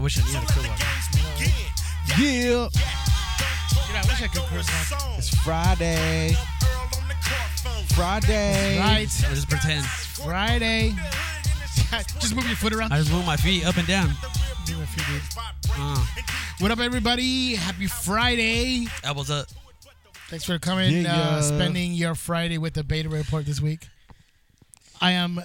wish I So knew how let to the crowbar. games begin. Yeah. I wish I could crowbar. It's Friday. Friday. Right. Or just pretend. Friday. Just move your foot around. I just move my feet up and down. Move your feet, dude. Uh, What up, everybody? Happy Friday. elbows up. Thanks for coming, Yeah, uh, spending your Friday with the Beta Report this week. I am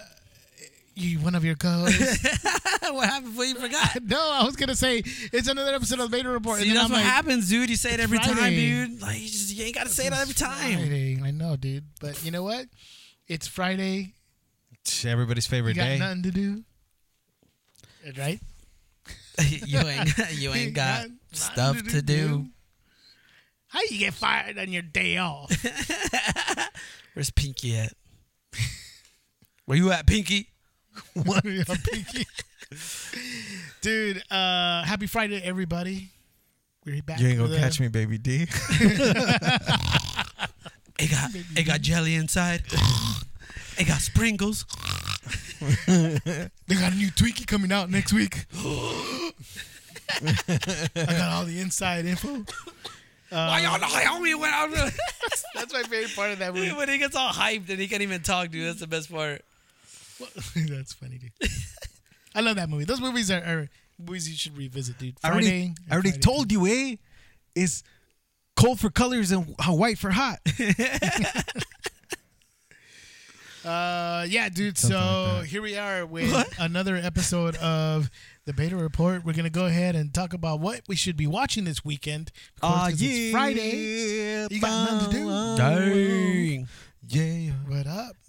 you, one of your co-hosts. what happened before you forgot? no, I was gonna say it's another episode of the Beta Report. See, and that's I'm what like, happens, dude. You say it every time, dude. Like you just you ain't gotta say it every time. Friday. I know, dude. But you know what? It's Friday. It's everybody's You favorite got day. nothing to do. Right? you ain't you ain't got Nothing stuff to do. How you get fired on your day off? Where's Pinky at? Where you at, Pinky? What are you, Pinky? Dude, uh, happy Friday, everybody. We're back. You ain't gonna a- catch me, baby D. It got it got jelly inside. it got sprinkles. They got a new Twinkie coming out next week. I got all the inside info. Why y'all know how we went out? That's my favorite part of that movie. when he gets all hyped and he can't even talk, dude. That's the best part. That's funny, dude. I love that movie. Those movies are, are movies you should revisit, dude. I already, Friday I already Friday. told you, eh? It's cold for colors and uh, white for hot. Uh, yeah, dude. Something so like here we are with another episode of the Beta Report. We're gonna go ahead and talk about what we should be watching this weekend. Of course, 'cause it's Friday. You got nothing to do. Dang.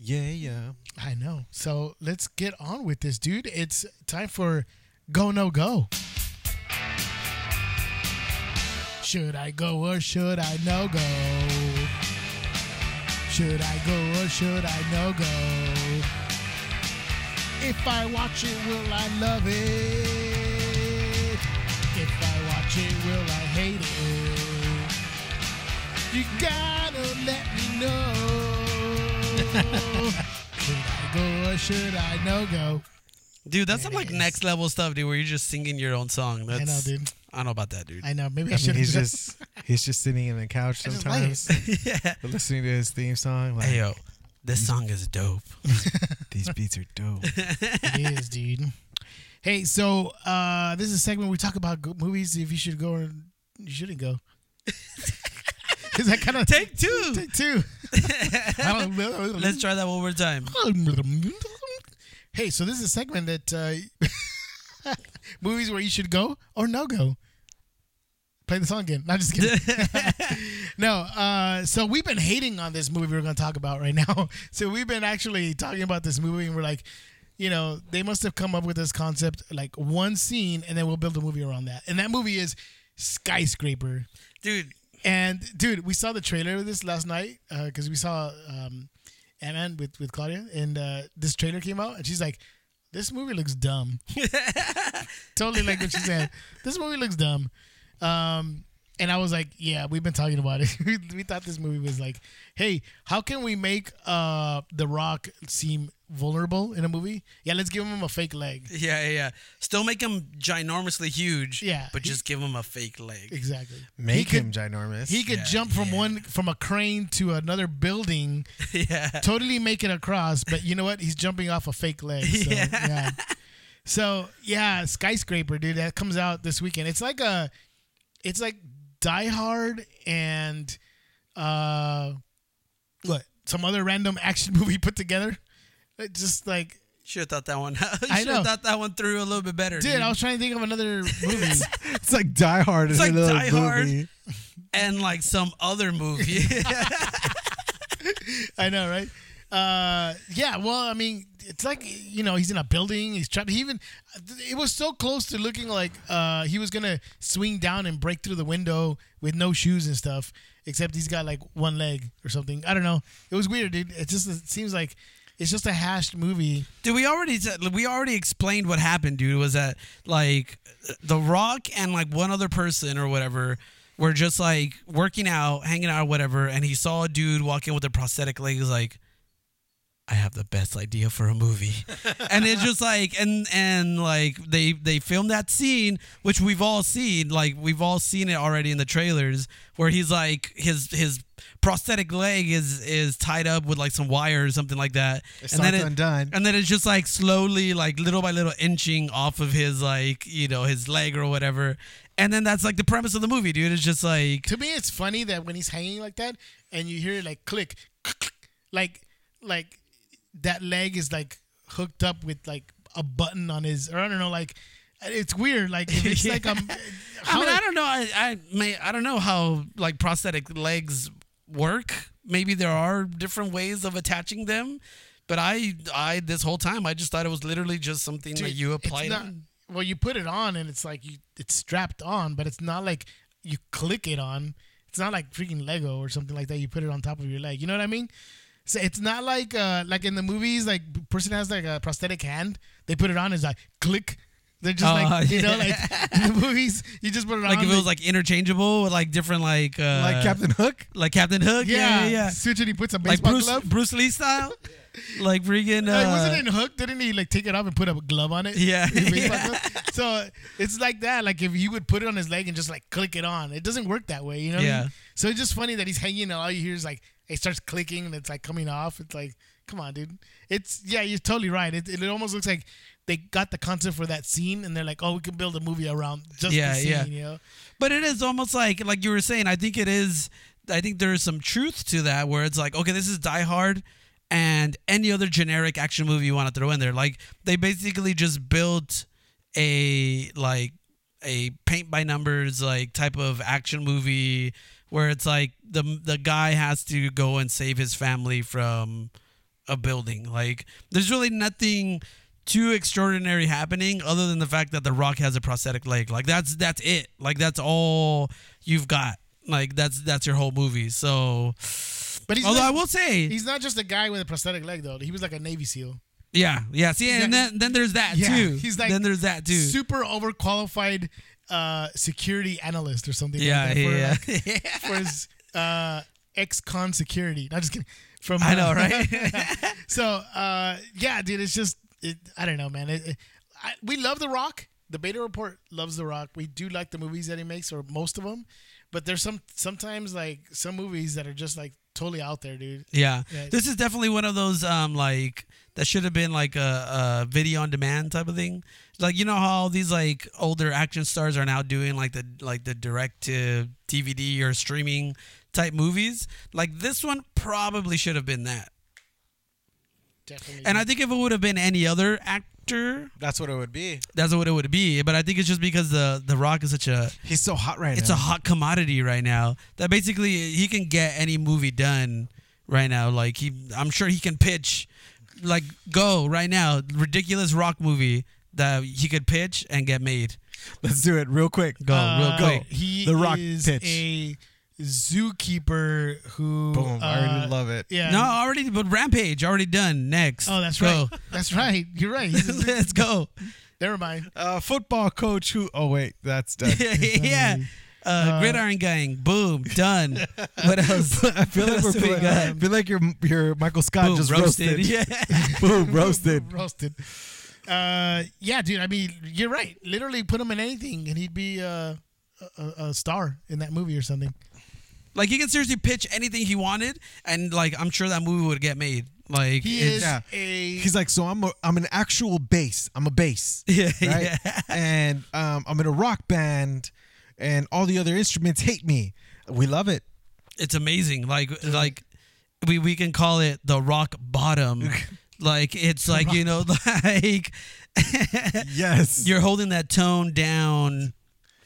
Yeah, yeah. I know. So let's get on with this, dude. It's time for Go No Go. Should I go or should I no go? Should I go or should I no go? If I watch it, will I love it? If I watch it, will I hate it? You know. Should I go or should I no go? Dude, that's some like Yes. next level stuff, dude, where you're just singing your own song. That's, I know, dude. I don't know about that, dude. I know. Maybe I, I should. he's just he's just sitting in the couch I just like sometimes, yeah. listening to his theme song. Like, Hey yo, this song is dope. these beats are dope. it is, dude. Hey, so uh, this is a segment we talk about movies. If you should go or you shouldn't go. is that kind of Take two. Take two. Let's try that one more time. Hey, so this is a segment that uh, movies where you should go or no go. Play the song again. Not just kidding. no. Uh, so we've been hating on this movie we're going to talk about right now. So we've been actually talking about this movie, and we're like, you know, they must have come up with this concept like one scene, and then we'll build a movie around that. And that movie is Skyscraper. Dude, And dude, we saw the trailer of this last night because we saw um, Ant Man with with Claudia, and uh, this trailer came out, and she's like, "This movie looks dumb." totally like what she said. This movie looks dumb. Um, and I was like, "Yeah, we've been talking about it. we, we thought this movie was like, hey, how can we make uh, The Rock seem vulnerable in a movie? Yeah, let's give him a fake leg. yeah, yeah, yeah. Still make him ginormously huge. Yeah, But he- just give him a fake leg. Exactly. Make he him could, ginormous. He could Yeah, jump from yeah. one from a crane to another building yeah. totally make it across, but you know what? He's jumping off a fake leg. So, yeah. Yeah. So yeah, skyscraper, dude. That comes out this weekend. It's like a, it's like Die Hard and, uh, what? Some other random action movie put together. It just like, Should have thought that one. I know. thought that one through a little bit better. dude, dude. I was trying to think of another movie. it's like Die Hard. It's like a little Die Hard. movie. and like some other movie. I know, right? Uh, yeah. Well, I mean, it's like you know, he's in a building. He's trapped. He even it was so close to looking like uh, he was gonna swing down and break through the window with no shoes and stuff. Except he's got like one leg or something. I don't know. It was weird, dude. It just it seems like it's just a hashed movie. Dude, we already we already explained what happened, dude. Was that like The Rock and like one other person or whatever were just like working out, hanging out, whatever, and he saw a dude walking with a prosthetic leg. He's like, I have the best idea for a movie. and it's just like and and like they they filmed that scene which we've all seen, like we've all seen it already in the trailers where he's like his his prosthetic leg is is tied up with like some wire or something like that. It and then starts undone. And then it's just like slowly like little by little inching off of his like, you know, his leg or whatever. And then that's like the premise of the movie, dude. It's just like To me, it's funny that when he's hanging like that, and you hear like click, like like that leg is like hooked up with like a button on his, or I don't know, like it's weird. Like it's like um, I mean, I don't know. I I may I don't know how like prosthetic legs work. Maybe there are different ways of attaching them, but I I this whole time I just thought it was literally just something that you apply. not- well, you put it on and it's like you it's strapped on, but it's not like you click it on. It's not like freaking Lego or something like that. You put it on top of your leg. You know what I mean? So it's not like uh like in the movies, like person has like a prosthetic hand. They put it on, it's like click. They're just Oh, like you know, like in the movies, you just put it like on. Like if it was like interchangeable with like different like uh, like Captain Hook. like Captain Hook. yeah, Yeah, yeah, yeah. Switch it. He puts a Like baseball Bruce glove. Bruce Lee style. like freaking. Uh, Like, wasn't in Hook? Didn't he like take it off and put a glove on it? Yeah. Yeah. So it's like that. Like if you would put it on his leg and just like click it on, it doesn't work that way. You know? what I Yeah. mean? So it's just funny that he's hanging and all you hear is like it starts clicking and it's like coming off. It's like, come on, dude. It's yeah, you're totally right. It, it almost looks like they got the concept for that scene and they're like, oh, we can build a movie around just Yeah, the scene. yeah. You know? But it is almost like like you were saying. I think it is. I think there is some truth to that, where it's like, okay, this is Die Hard, and any other generic action movie you want to throw in there. Like they basically just built a like a paint by numbers like type of action movie where it's like the the guy has to go and save his family from a building. Like there's really nothing too extraordinary happening other than the fact that the rock has a prosthetic leg. Like that's that's it. Like that's all you've got. Like that's that's your whole movie. So But he's although not, I will say he's not just a guy with a prosthetic leg though. He was like a Navy SEAL. yeah, yeah. See, and then then there's that Yeah, too. he's like then there's that too. Super overqualified uh, security analyst or something. yeah, like that yeah, for, like, yeah. for his uh, ex-con security. Not just kidding. From I uh, know, right? so uh, yeah, dude, it's just it, I don't know, man. It, it- I, we love The Rock. The Beta Report loves The Rock. We do like the movies that he makes, or most of them. But there's some sometimes like some movies that are just like totally out there, dude. Yeah. Yeah. This is definitely one of those um like that should have been like a, a video on demand type of thing. Like you know how these like older action stars are now doing like the like the direct to DVD or streaming type movies. Like this one probably should have been that. Definitely. And I think if it would have been any other actor, That's what it would be. that's what it would be. But I think it's just because the the Rock is such a He's so hot right it's now. It's a hot commodity right now that basically he can get any movie done right now. Like he, I'm sure he can pitch, like go right now, ridiculous rock movie that he could pitch and get made. Let's do it real quick. Go Uh, real quick. He The Rock is pitch. a zookeeper who. Boom. I already uh, love it. Yeah. No, already, but Rampage already done. Next. Oh, that's Go. right. That's right. You're right. He's a zoo- Let's go. Never mind. Uh, football coach who? Oh wait, that's done. yeah. Uh, Gridiron Gang. Boom. Done. What else? I feel like we're putting? I feel like your your Michael Scott Boom. just roasted. roasted. Yeah. Boom, roasted. Roasted. Uh, yeah, dude. I mean, you're right. Literally, put him in anything, and he'd be uh, a, a star in that movie or something. Like he can seriously pitch anything he wanted, and like I'm sure that movie would get made. Like He is yeah. a. He's like, so I'm a, I'm an actual bass. I'm a bass. Yeah, right? yeah. And um, I'm in a rock band, and all the other instruments hate me. We love it. it's amazing. Like like we we can call it the rock bottom. like it's like you know like Yes, you're holding that tone down.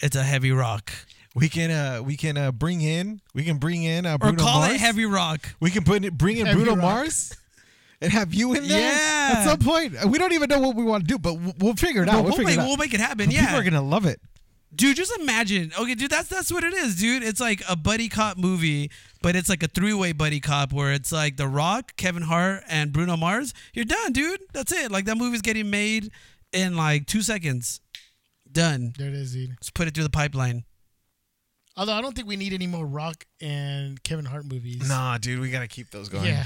It's a heavy rock, we can uh we can uh bring in we can bring in uh, or Bruno call Mars. it heavy rock. We can put it, bring in Heavy Bruno rock. Mars. And have you in there Yeah. at some point? We don't even know what we want to do, but we'll, we'll figure it out. We'll, we'll, figure make, it out. we'll make it happen. Yeah, people are gonna love it. dude. Just imagine. Okay, dude. That's that's what it is, dude. It's like a buddy cop movie, but it's like a three way buddy cop where it's like The Rock, Kevin Hart, and Bruno Mars. You're done, dude. That's it. Like that movie's getting made in like two seconds. Done. there it is, dude. Let's put it through the pipeline. Although I don't think we need any more Rock and Kevin Hart movies. Nah, dude, we gotta keep those going. Yeah.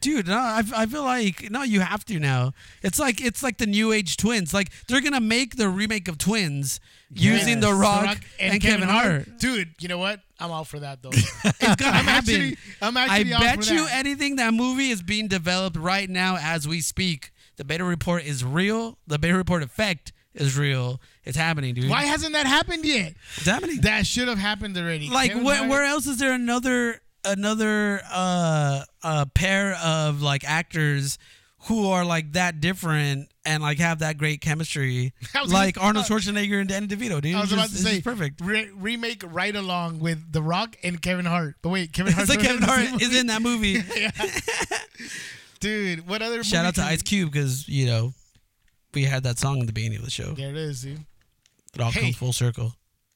Dude, no, I, I feel like no, you have to now. It's like it's like the New Age Twins. Like they're gonna make the remake of Twins using The Yes. Rock, and, Kevin, Hart. Dude, you know what? I'm all for that though. It's gonna I'm happen. actually, I'm actually I all bet for you that. anything that movie is being developed right now as we speak. The beta report is real. The beta report effect is real. It's happening, dude. Why hasn't that happened yet? It's happening. That should have happened already. like Kevin where, Hart- where else is there another another uh uh pair of like actors who are like that different and like have that great chemistry I was like gonna- Arnold Schwarzenegger and Danny DeVito dude I was It's about just- to it's say just perfect Re- remake right along with The Rock and Kevin Hart. But wait, Kevin Hart. it's like Kevin Hart is in that movie Dude, what other? shout movie out to can- Ice Cube because you know we had that song in the beginning of the show There it is, dude. It all Hey. comes full circle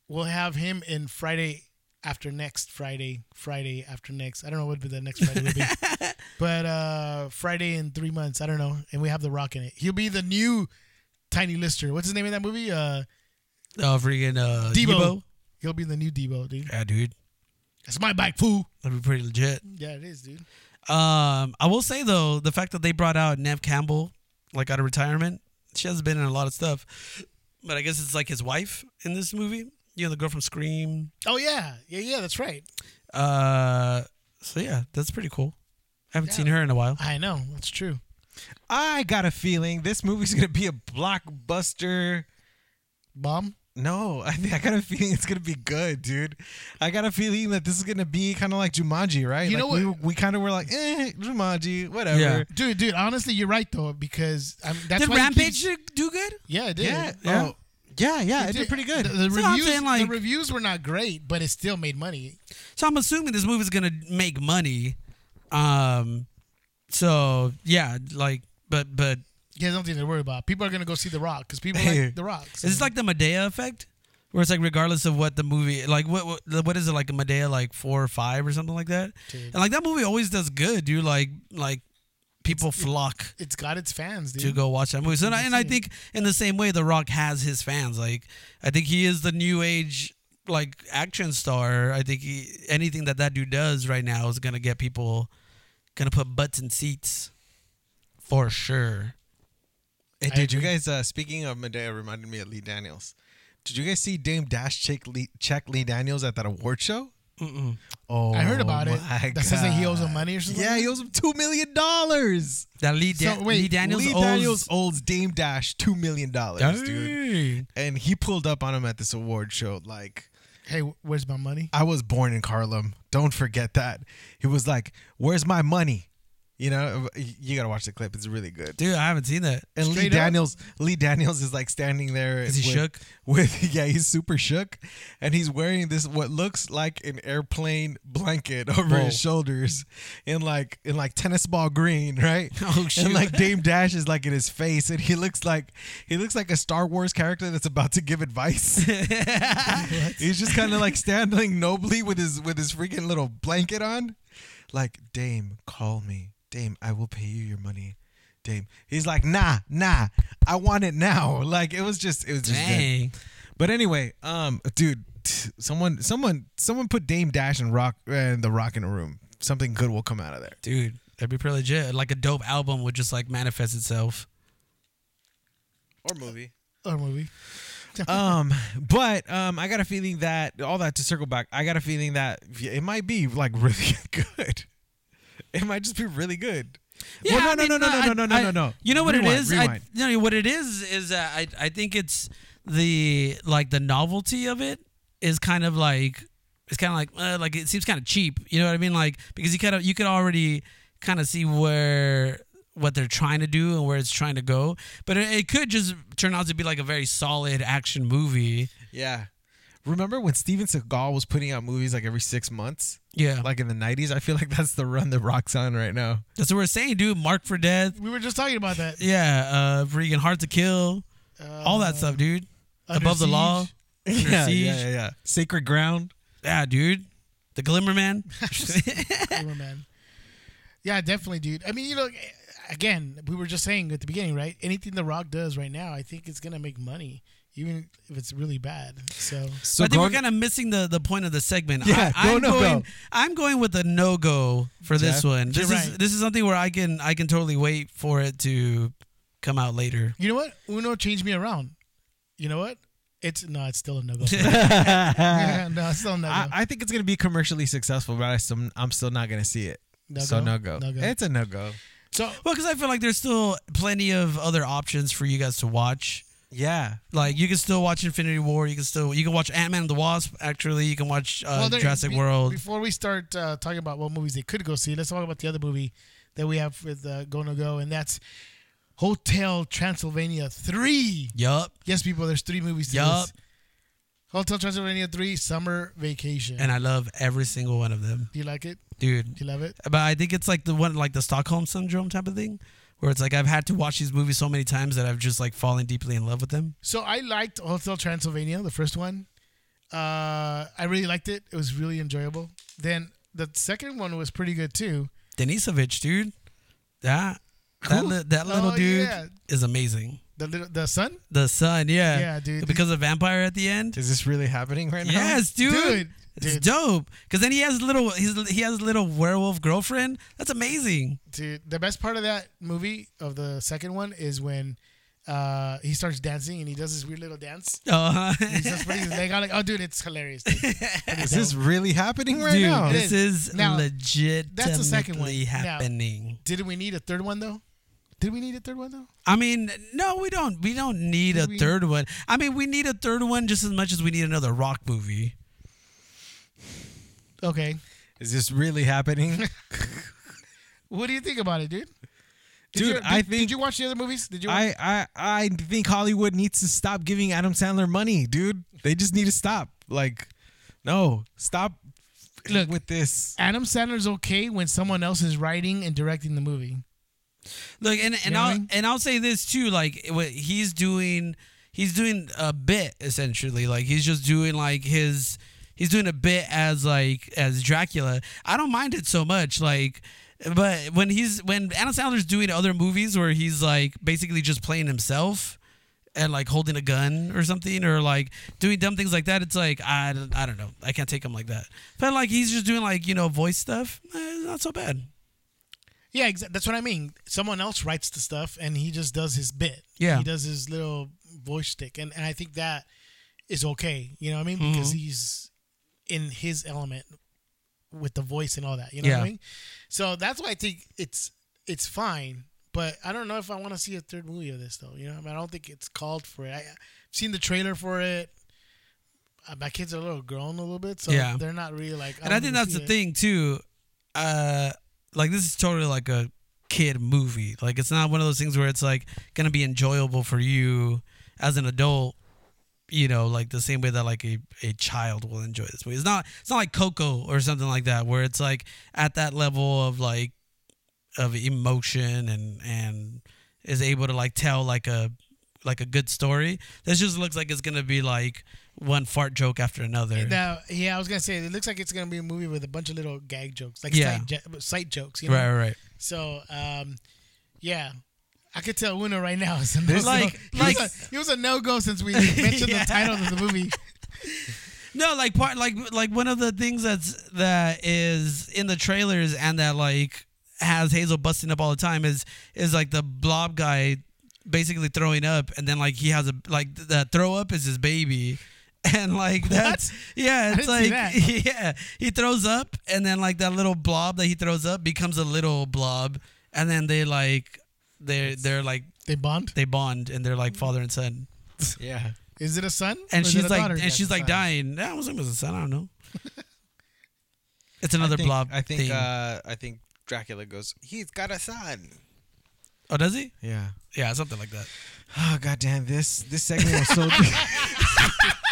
We'll have him in Friday after next Friday. Friday after next. I don't know what be the next Friday would be, but uh Friday in three months. I don't know. And we have The Rock in it. He'll be the new Tiny Lister. What's his name in that movie? Uh, oh freaking uh Debo. Debo He'll be the new Debo, dude. yeah dude That's my bike, fool. that'd be pretty legit Yeah, it is, dude. Um, I will say though, the fact that they brought out Neve Campbell, like out of retirement, she hasn't been in a lot of stuff, but I guess it's like his wife in this movie. You know, the girl from Scream. Oh yeah, yeah, yeah. That's right. Uh, so yeah, that's pretty cool. I haven't Yeah. seen her in a while. I know. That's true. I got a feeling this movie's gonna be a blockbuster. Bomb. No, I think I got a feeling it's gonna be good, dude. I got a feeling that this is gonna be kind of like Jumanji, right? You like know we, what- we kind of were like, eh, Jumanji, whatever. Yeah. Dude, dude, honestly, you're right though because I'm, that's Did why he Rampage keeps- do good? yeah, it did. Yeah, Yeah. Oh, yeah, yeah. It did pretty good. The, the So reviews, saying, like- the reviews were not great, but it still made money. So I'm assuming this movie's gonna make money. Um, so yeah, like, but but You guys don't to worry about. People are gonna go see The Rock because people like The Rock. so- Is this like the Madea effect? Where it's like regardless of what the movie like what what, what is it like a Madea like four or five or something like that? Dude. And like that movie always does good, dude. Like like people flock it's got its fans, dude. to go watch that movie. So and I, and I think in the same way The Rock has his fans. Like I think he is the new age like action star. I think he anything that that dude does right now is gonna get people gonna put butts in seats for sure. Hey, did you guys? Uh, speaking of Madea, reminded me of Lee Daniels. Did you guys see Dame Dash check Lee, check Lee Daniels at that award show? Mm-mm. Oh, I heard about it. That says that he owes him money or something Yeah, he owes him two million dollars. That Lee, So, wait, Lee Daniels Lee owes Daniels owes Dame Dash two million dollars, dude. And he pulled up on him at this award show. Like, Hey, where's my money? I was born in Harlem. Don't forget that. He was like, "Where's my money?" You know, you gotta watch the clip. It's really good. Dude, I haven't seen that. And Lee Straight up? Daniels, Lee Daniels is like standing there. Is he with, shook? With yeah, he's super shook, and he's wearing this what looks like an airplane blanket over Whoa. his shoulders, in like in like tennis ball green, right? Oh, shoot. And like Dame Dash is like in his face, and he looks like he looks like a Star Wars character that's about to give advice. he's just kind of like standing nobly with his with his freaking little blanket on, like Dame, call me, Dame, I will pay you your money. Dame. He's like, nah, nah, I want it now. Like it was just, it was just good. Dang. But anyway, um, dude, t- someone, someone, someone put Dame Dash and Rock and the Rock in a room. Something good will come out of there. Dude, that'd be pretty legit. Like a dope album would just like manifest itself. Or movie. Or movie. um, but um, I got a feeling that all that to circle back. I got a feeling that it might be like really good. It might just be really good. well, no, I no, mean, no, no, no, I- no, no, no, no, no. You know what Rewind, it is? rewind. I, you know what it is is that I I think it's the like the novelty of it is kind of like it's kind of like uh, like it seems kind of cheap. You know what I mean? Like because you kind of you could already kind of see where what they're trying to do and where it's trying to go. But it, it could just turn out to be like a very solid action movie. Yeah. Remember when Steven Seagal was putting out movies like every six months, Yeah, like in the '90s? I feel like that's the run that Rock's on right now. that's what we're saying, dude. Mark for Death. We were just talking about that. Yeah, uh, freaking Hard to Kill. all that stuff, dude. Under Above the law. Under yeah, Siege. yeah, yeah, yeah. Sacred Ground. Yeah, dude. The Glimmer Man. Cool, man. Yeah, definitely, dude. I mean, you know, again, we were just saying at the beginning, right? Anything The Rock does right now, I think it's gonna make money. Even if it's really bad. So So I think we're kind of missing the, the point of the segment. Yeah, I, go I'm go. going. I'm going with a no go for this one. This is right. this is something where I can I can totally wait for it to come out later. you know what? Uno changed me around. You know what? It's no, it's still a no go. no, it's still a no I, go. I think it's gonna be commercially successful, but I still, I'm still not gonna see it. No so go? no go. No go. It's a no go. So Well, because I feel like there's still plenty of other options for you guys to watch. Yeah. Like you can still watch Infinity War. You can still you can watch Ant Man and the Wasp. Actually, you can watch uh, well, there- Jurassic be- World. Before we start uh, talking about what movies they could go see, let's talk about the other movie that we have with uh, Go No Go, and that's Hotel Transylvania three. yup. Yes, people, there's three movies. To Yup. Hotel Transylvania three, Summer Vacation. And I love every single one of them, Do you like it? dude. Do you love it? But I think it's like the one like the Stockholm syndrome type of thing, where it's like I've had to watch these movies so many times that I've just like fallen deeply in love with them. So I liked Hotel Transylvania, the first one. Uh, I really liked it. It was really enjoyable. Then the second one was pretty good too. Dennisovich, dude. That that li- that little Oh, dude yeah. is amazing. The little the son. The son, yeah, Yeah, dude. Because of vampire at the end. Is this really happening right now? Yes, dude. Dude, It's dude. dope. Because then he has little he's, he has a little werewolf girlfriend. That's amazing. Dude, the best part of that movie of the second one is when uh, he starts dancing and he does this weird little dance. Uh, He's just putting his leg out like, oh, dude, it's hilarious. Dude. Is this really happening right dude, now? This is. is Now, legit. that's the second one. Now- happening. Did we need a third one though? Did we need a third one though? I mean, no, we don't. We don't need a We- third one. I mean, we need a third one just as much as we need another rock movie. Okay. Is this really happening? What do you think about it, dude? Did Dude, you, I think- Did you watch the other movies? Did you? I, I I think Hollywood needs to stop giving Adam Sandler money, dude. They just need to stop. Like, no, stop Look. with this. Adam Sandler's okay when someone else is writing and directing the movie. Look, and and know what I I'll mean? and I'll say this too. Like, what he's doing, he's doing a bit essentially. Like, he's just doing like his, he's doing a bit as like as Dracula. I don't mind it so much. Like. But when he's when Adam Sandler's doing other movies where he's like basically just playing himself and like holding a gun or something or like doing dumb things like that, it's like I, don't- I don't know. I can't take him like that. But like he's just doing like you know voice stuff, eh, not so bad. Yeah, exa- that's what I mean. Someone else writes the stuff and he just does his bit. Yeah. he does his little voice stick, and and I think that is okay. You know what I mean? Mm-hmm. Because he's in his element with the voice and all that. You know what I mean? So that's why I think it's it's fine. But I don't know if I want to see a third movie of this though. You know, I mean, I don't think it's called for it. I, I've seen the trailer for it. Uh, my kids are a little grown a little bit, so Yeah. they're not really like. and I think that's the thing too. Uh, like this is totally like a kid movie. Like it's not one of those things where it's like gonna be enjoyable for you as an adult. You know, like the same way that like a, a child will enjoy this movie. It's not it's not like Coco or something like that where it's like at that level of like of emotion and and is able to like tell like a like a good story. This just looks like it's gonna be like one fart joke after another. Now, yeah, I was gonna say it looks like it's gonna be a movie with a bunch of little gag jokes, like Yeah. sight, sight jokes. You know? right, right, right. So, um, yeah, I could tell Uno right now. Is a no There's like- he like- was a, he was a no go since we mentioned Yeah. the title of the movie. No, like part like like one of the things that's that is in the trailers and that like has Hazel busting up all the time is is like the blob guy basically throwing up and then like he has a like the throw up is his baby. And like that's yeah, it's like yeah, he throws up and then like that little blob that he throws up becomes a little blob and then they like they're they're like They bond. they bond and they're like father and son. Yeah. Is it a son? And Or is it she's a like daughter? and That's she's a like son. dying. Yeah, I was thinking it was a son, I don't know. It's another I think, blob. I think theme. uh I think Dracula goes, He's got a son. oh, does he? Yeah. Yeah, something like that. Oh goddamn this this segment was so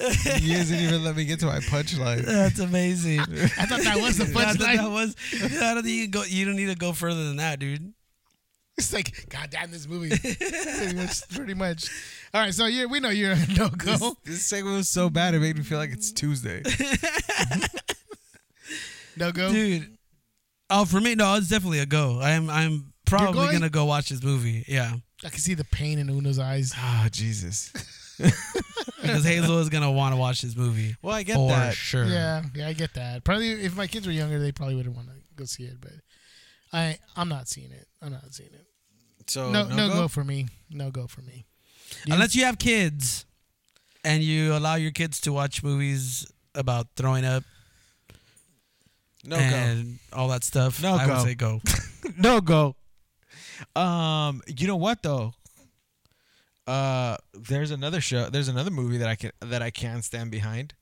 You guys didn't even let me get to my punchline. That's amazing. I thought that was the punchline. that was. I don't think you can go. You don't need to go further than that, dude. It's like, goddamn, this movie. pretty much. Pretty much. All right, so yeah, we know you're a no go. This, this segment was so bad it made me feel like it's Tuesday. No go. Dude. Oh, for me, no, it's definitely a go. I am. I'm probably going? gonna go watch this movie. Yeah, I can see the pain in Uno's eyes. Oh Jesus. Because Hazel is gonna want to watch this movie Well, I get for that. sure. Yeah, yeah, I get that. Probably if my kids were younger, they probably wouldn't want to go see it. But I, I'm not seeing it. I'm not seeing it. So no, no, go? go? for me. No go for me. You- Unless you have kids, and you allow your kids to watch movies about throwing up No go. and all that stuff, No I go. would say go. no go. Um, you know what though? Uh, there's another show. There's another movie that I can that I can stand behind.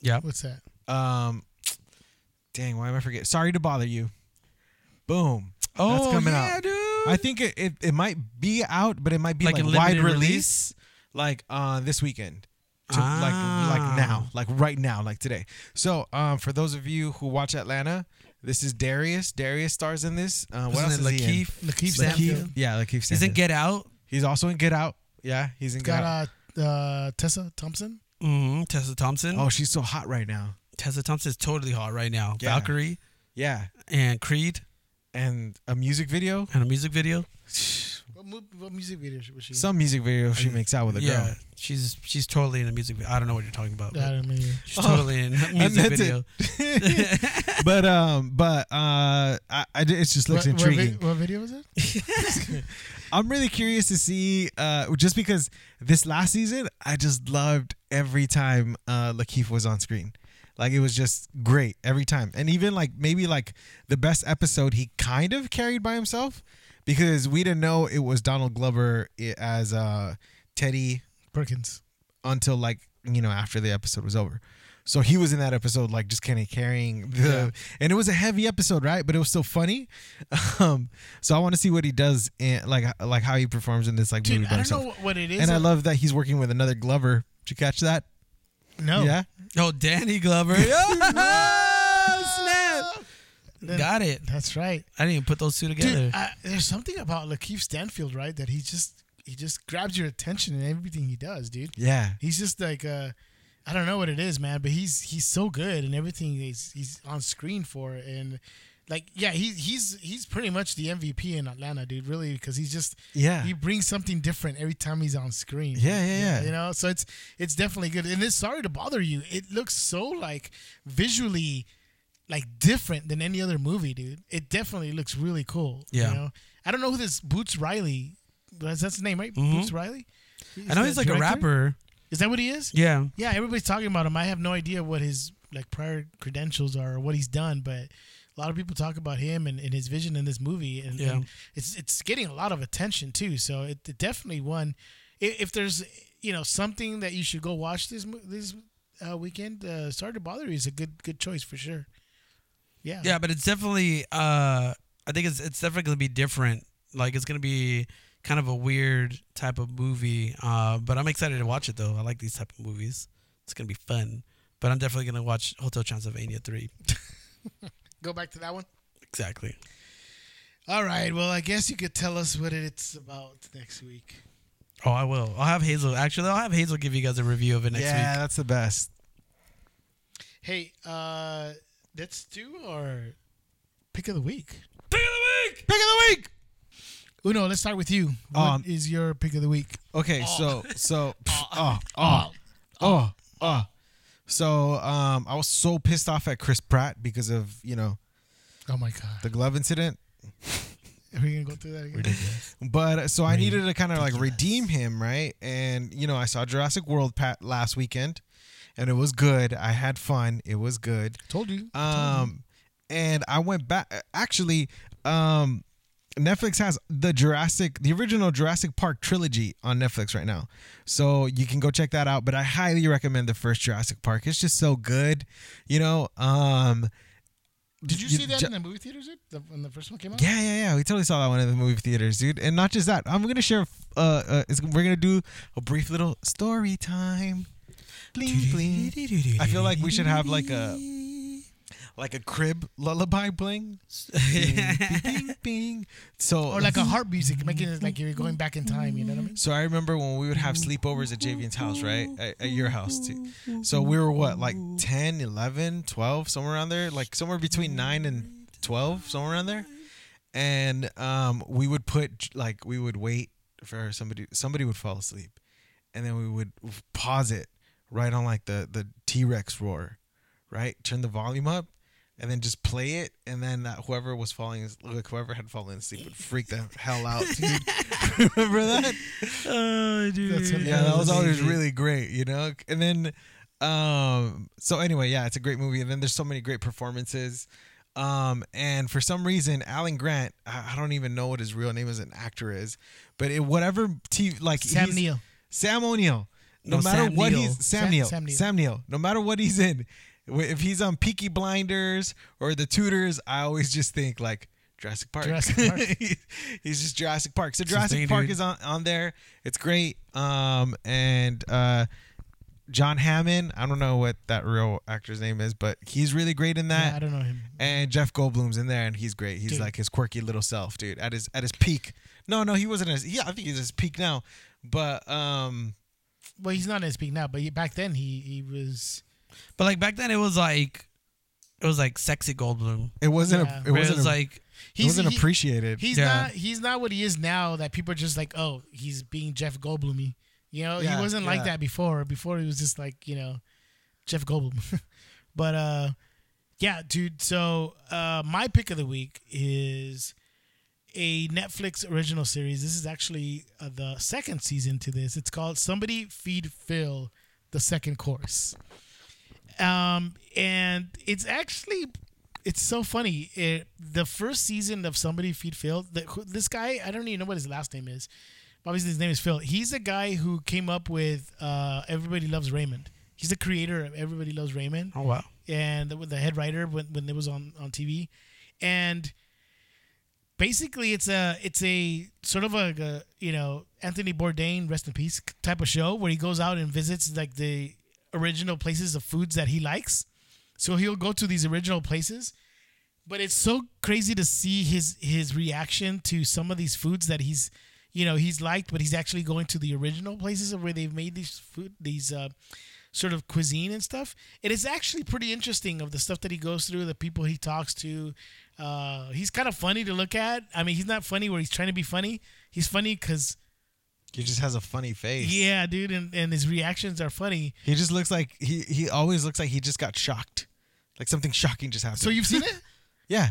Yeah. What's that? Um, dang, why am I forget? Sorry to bother you. Boom. Oh, That's coming yeah, out. dude. I think it, it, it might be out, but it might be Like like, a wide release, release? like uh this weekend. To, Ah. Like like now, like right now, like today. So um, for those of you who watch Atlanta, this is Darius. Darius stars in this. Uh, what else Wasn't is it he in? Lakeith? Lakeith Stanfield? Stanfield. Yeah, Lakeith He's in Stanfield. Get Out. He's also in Get Out. Yeah, he's in Get Out. Got uh, uh, Tessa Thompson. hmm Tessa Thompson. Oh, she's so hot right now. Tessa Thompson is totally hot right now. Yeah. Valkyrie Yeah, and Creed and a music video. and a music video. What, mu- what music video was she? in? Some music video she makes out with a yeah, girl. she's she's totally in a music video. I don't know what you're talking about. I but don't know. She's totally in a music video. but um, but uh, I, I it just looks What, what, vi- intriguing. what video was it? I'm really curious to see, uh, just because this last season, I just loved every time uh, Lakeith was on screen. Like it was just great every time, and even like maybe like the best episode he kind of carried by himself, because we didn't know it was Donald Glover as uh, Teddy Perkins. until like you know after the episode was over. So he was in that episode like just kind of carrying the, and it was a heavy episode, right? But it was still funny. Um, so I want to see what he does in like like how he performs in this like Dude, movie by I don't himself. know what- what it is. And I love that he's working with another Glover. Did you catch that? no. Yeah. Oh, Danny Glover. oh, snap. Then- Got it. That's right. I didn't even put those two together. Dude, I, there's something about Lakeith Stanfield, right? That he just he just grabs your attention in everything he does, dude. Yeah. He's just like uh I don't know what it is, man, but he's he's so good and everything he's he's on screen for and like yeah, he he's he's pretty much the MVP in Atlanta, dude, really because he's just Yeah. he brings something different every time he's on screen. Yeah, yeah, yeah. You know, so it's it's definitely good. And it's sorry to bother you. It looks so like visually like different than any other movie, dude. It definitely looks really cool. Yeah. You know? I don't know who this Boots Riley that's his name, right? Mhm. Boots Riley? I know he's like a rapper. Is that what he is? Yeah. Yeah, everybody's talking about him. I have no idea what his like prior credentials are or what he's done, but a lot of people talk about him and, and his vision in this movie, and, Yeah. and it's it's getting a lot of attention too. So it, it definitely one. If, if there's you know something that you should go watch this this uh, weekend, uh, Sorry to Bother You is a good good choice for sure. Yeah, Yeah, but it's definitely uh I think it's it's definitely gonna be different. Like it's gonna be kind of a weird type of movie. Uh but I'm excited to watch it though. I like these type of movies. It's gonna be fun. But I'm definitely gonna watch Hotel Transylvania three. Go back to that one. Exactly. All right. Well, I guess you could tell us what it's about next week. Oh, I will. I'll have Hazel. Actually, I'll have Hazel give you guys a review of it next yeah, week. Yeah, that's the best. Hey, uh, let's do our pick of the week. Pick of the week. Pick of the week. Uno, let's start with you. What is Um, your pick of the week? Okay, so so oh oh oh oh. So um, I was so pissed off at Chris Pratt because of you know Oh my god. the glove incident. Are we gonna go through that again? But uh, so I needed to kind of like redeem him, right? And you know, I saw Jurassic World Pat last weekend, and it was good. I had fun. It was good. Told you. Um, and I went back. Actually, um, Netflix has the Jurassic, the original Jurassic Park trilogy on Netflix right now, so you can go check that out. But I highly recommend the first Jurassic Park. It's just so good, you know. Um, Did you you see that ju- in the movie theaters? The, when the first one came out. yeah, yeah, yeah. We totally saw that one in the movie theaters, dude. And not just that, I'm gonna share. Uh, uh we're gonna do a brief little story time. Bling bling. I feel like we should have like a like a crib lullaby bling. Bing, bing. So Or like a heart music, making it like you're going back in time. You know what I mean? So I remember when we would have sleepovers at Javian's house, right? At, at your house too. So we were what, like 10, 11, 12, somewhere around there? Like somewhere between 9 and 12, somewhere around there. and um, we would put like we would wait for somebody. Somebody would fall asleep, and then we would pause it right on like the the T Rex roar, right? Turn the volume up, and then just play it, and then uh, whoever was falling, like whoever had fallen asleep, would freak the hell out. Dude. Remember that? Oh, dude. That's. Yeah, that was always really great, you know. And then, um, so anyway, yeah, it's a great movie. And then there's so many great performances. Um, and for some reason, Alan Grant, I, I don't even know what his real name as an actor is, but it, whatever TV, like Sam he's- Neill. Sam O'Neill. No, No, matter Sam what Neill. he's Sam, Sam- Neill, Sam Sam Neill. Neill. No matter what he's in, wh- if he's on Peaky Blinders or The Tudors, I always just think like Jurassic Park. Jurassic Park. he's just Jurassic Park. So Jurassic Park dude. is on on there. It's great. Um, and uh, John Hammond. I don't know what that real actor's name is, but he's really great in Yeah, I that. don't know him. and Jeff Goldblum's in there, and he's great. He's Dude. like his quirky little self, dude. At his at his peak. No, no, he wasn't. His, yeah, I think he's his peak now. But um, Well, he's not in his peak now, but he, back then he he was. But like back then, it was like, it was like sexy Goldblum. it wasn't. Yeah. A, it Where wasn't. was a, like, he wasn't he- appreciated. He's Yeah. not. He's not what he is now. That people are just like, oh, he's being Jeff Goldblumy. You know, Yeah, he wasn't like that before. Before he was just like you know, Jeff Goldblum. but uh, yeah, dude. So uh, my pick of the week is a Netflix original series. This is actually uh, the second season to this. It's called Somebody Feed Phil, the second course. Um, and it's actually it's so funny. It, the first season of Somebody Feed Phil, the, who- this guy, I don't even know what his last name is. Obviously, his name is Phil. He's the guy who came up with uh, Everybody Loves Raymond. He's the creator of Everybody Loves Raymond oh wow, and the, the head writer when, when it was on, on TV. And basically it's a it's a sort of a, a, you know Anthony Bourdain rest in peace type of show where he goes out and visits like the original places of foods that he likes. So he'll go to these original places, but it's so crazy to see his his reaction to some of these foods that he's you know he's liked, but he's actually going to the original places of where they've made these food these uh, sort of cuisine and stuff. It is actually pretty interesting of the stuff that he goes through, the people he talks to. Uh, he's kind of funny to look at. I mean, he's not funny where he's trying to be funny. He's funny because he just has a funny face. yeah, dude, and, and his reactions are funny. He just looks like he he always looks like he just got shocked, like something shocking just happened. So you've seen it? yeah,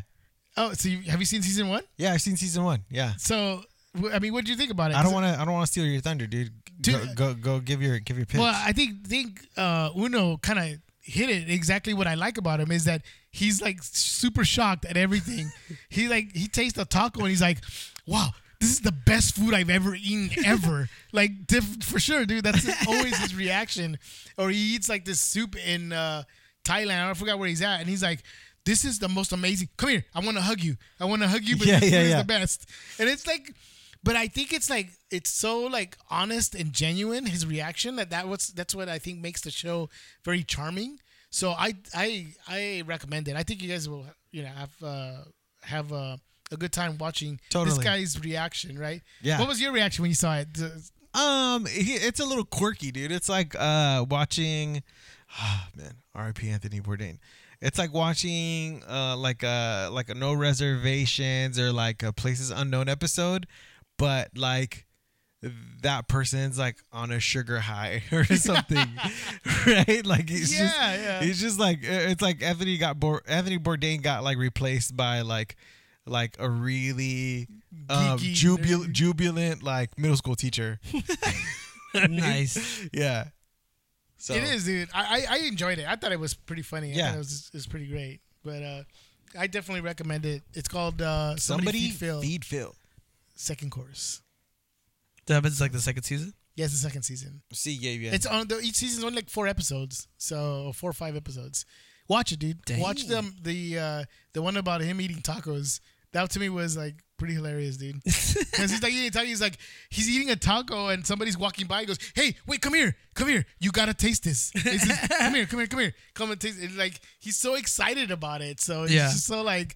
Oh, so you, have you seen season one? yeah, I've seen season one. Yeah, So, I mean, what do you think about it? I don't want to I don't want to steal your thunder, dude. Go, Dude- go go give your give your pitch. Well, I think think uh, Uno kind of hit it exactly what I like about him is that he's like super shocked at everything. he like he tastes a taco and he's like, "Wow, this is the best food I've ever eaten ever." like diff- for sure, dude. That's always his reaction. Or he eats like this soup in uh, Thailand. I forgot where he's at, and he's like. This is the most amazing. Come here. I want to hug you. I want to hug you, but Yeah, this yeah, yeah. the best. And it's like, but I think it's like it's so like honest and genuine his reaction that that was that's what I think makes the show very charming. So I I I recommend it. I think you guys will you know have uh, have uh, a good time watching this guy's reaction. Right? Yeah. What was your reaction when you saw it? Um, he, it's a little quirky, dude. It's like uh watching, ah man, R.I.P. Anthony Bourdain. It's like watching uh like a like a no reservations or like a places unknown episode, but like that person's like on a sugar high or something, right? Like he's just Yeah, yeah. he's just like it's like Anthony got Bour- Anthony Bourdain got like replaced by like like a really um, jubil- jubilant like middle school teacher. nice. yeah. So It is, dude. I, I I enjoyed it. I thought it was pretty funny. Yeah. thought it was it was pretty great. But uh, I definitely recommend it. It's called uh, somebody, Feed Phil feed Phil. second course. That was like the second season. Yeah, it's the second season. See, yeah, yeah. It's on the, each season's only like four episodes, so four or five episodes. Watch it, dude. Watch them. The uh, the one about him eating tacos. That to me was like pretty hilarious, dude. Because he's like eating tacos. He's like he's eating a taco, and somebody's walking by. He goes, "Hey, wait, come here, come here. You gotta taste this. Come here, come here, come here. Come and taste it." Like he's so excited about it. So Yeah. just so like.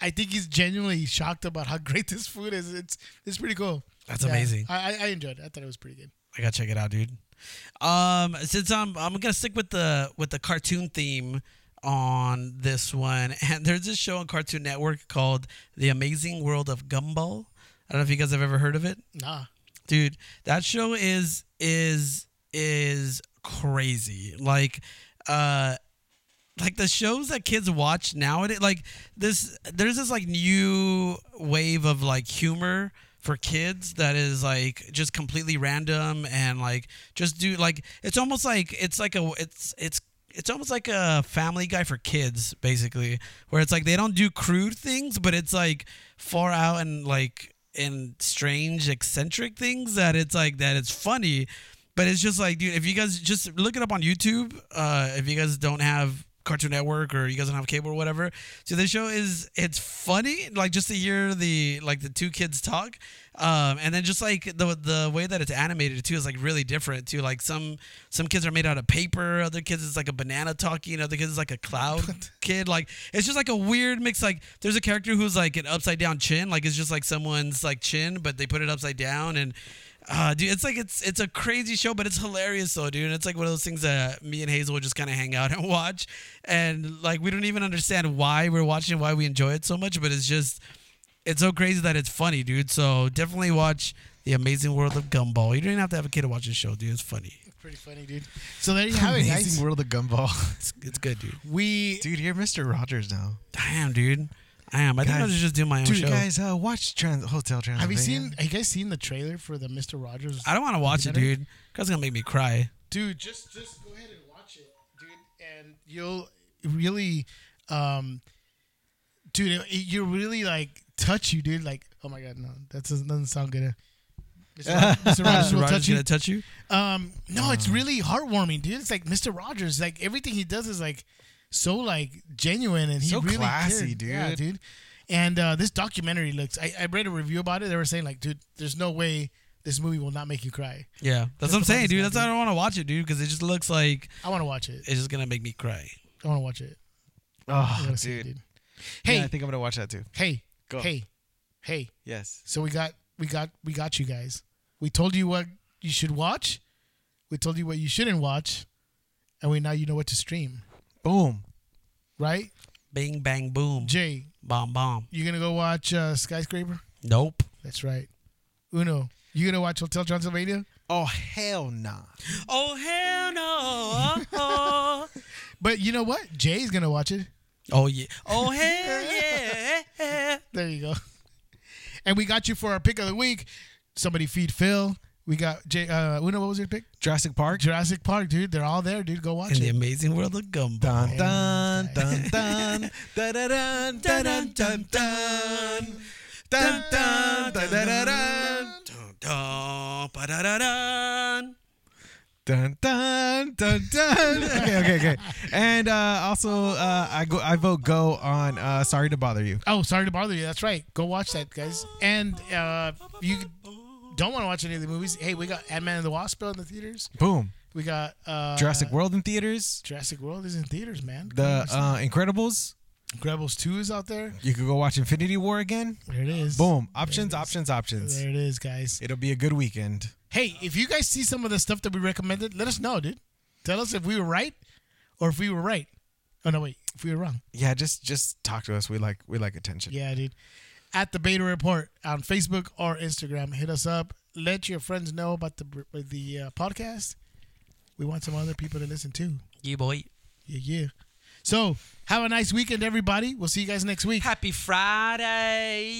I think he's genuinely shocked about how great this food is. It's it's pretty cool. That's amazing. I, I I enjoyed it. I thought it was pretty good. I gotta check it out, dude. Um, since I'm I'm gonna stick with the with the cartoon theme. on this one, and there's this show on Cartoon Network called The Amazing World of Gumball. I don't know if you guys have ever heard of it Nah. dude that show is is is crazy like uh like the shows that kids watch nowadays like this there's this like new wave of like humor for kids that is like just completely random and like just do like it's almost like it's like a it's it's it's almost like a family guy for kids basically where it's like they don't do crude things but it's like far out and like in strange eccentric things that it's like that it's funny. But it's just like dude if you guys just look it up on youtube uh if you guys don't have cartoon network or you guys don't have cable or whatever. So this show is it's funny like just to hear the like the two kids talk um and then just like the the way that it's animated too is like really different too. Like some some kids are made out of paper other kids is like a banana talking other kids is like a cloud kid. Like it's just like a weird mix. Like there's a character who's like an upside down chin. Like it's just like someone's like chin but they put it upside down and uh, dude, it's like it's it's a crazy show, but it's hilarious though, dude. And it's like one of those things that me and Hazel will just kind of hang out and watch, and like we don't even understand why we're watching, why we enjoy it so much, but it's just it's so crazy that it's funny, dude. So definitely watch The Amazing World of Gumball. You don't even have to have a kid to watch this show, dude. It's funny. Pretty funny, dude. So there you have it, guys. Amazing World of Gumball. It's, it's good, dude. We Dude, you're Mr. Rogers now. Damn, dude. I am. I think I Guys- should just do my own show. Dude, show. guys, uh, watch Trans- Hotel Transylvania. have you seen? Have you guys seen the trailer for the Mister Rogers? I don't want to watch it, dude. Cause it's gonna make me cry. dude just just go ahead and watch it dude and you'll really um dude it, it- you really like touch you dude like oh my god no that doesn't, doesn't sound good Mr. Rogers, Mr. Rogers will Roger's touch you. gonna touch you. Um, no, it's really heartwarming, dude. It's like Mr. Rogers. Like everything he does is like so like genuine and he So really classy, cared. Yeah, dude. dude. And uh, this documentary looks. I, I read a review about it. They were saying like, dude, there's no way this movie will not make you cry. Yeah, that's Just what I'm saying, dude. That's that, why I don't want to watch it, dude. Because it just looks like I want to watch it. it's just gonna make me cry. I want to watch it. I Oh, wanna see it, dude. dude. Hey, Yeah, I think I'm gonna watch that too. hey, Go. hey, hey. Yes. So we got we got we got you guys. We told you what you should watch. We told you what you shouldn't watch, and we now you know what to stream, Boom. right? Bing bang boom, Jay, bomb bomb. you gonna go watch uh, Skyscraper? Nope. That's right. Uno, you gonna watch Hotel Transylvania? Oh hell nah. Oh hell no! oh, But you know what? Jay's gonna watch it. oh yeah! Oh hell yeah! There you go. And we got you for our pick of the week. Somebody feed Phil. We got Jay. Uh, Uno, what was your pick? Jurassic Park. Jurassic Park, dude. They're all there, dude. Go watch In it. the amazing world of Gumball. Dun dun dun dun da da dun da dun dun dun dun dun da da da dun dun da da da dun. Dun dun dun dun. Okay, okay, okay. And uh, also, uh, I go. I vote go on. Uh, sorry to bother you. Oh, sorry to bother you. That's right. Go watch that, guys. And uh, you don't want to watch any of the movies, hey, we got Ant Man and the Wasp in the theaters. Boom. We got uh, Jurassic World in theaters. Jurassic World is in theaters, man. The uh, Incredibles. Rebels Two is out there. You could go watch Infinity War again. There it is. Boom. Options, is. options, options. There it is, guys. It'll be a good weekend. Hey, if you guys see some of the stuff that we recommended, let us know, dude. Tell us if we were right or if we were right. Oh no, wait, if we were wrong. Yeah, just just talk to us. We like we like attention. Yeah, dude. At the Beta Report on Facebook or Instagram, hit us up. Let your friends know about the the uh, podcast. We want some other people to listen too. Yeah, boy. Yeah, yeah. So have a nice weekend, everybody. We'll see you guys next week. Happy Friday.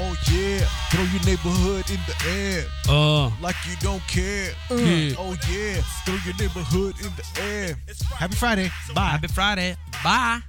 Oh yeah, throw your neighborhood in the air Oh. like you don't care. Yeah. Oh yeah, throw your neighborhood in the air. Happy Friday. Bye. Happy Friday. Bye.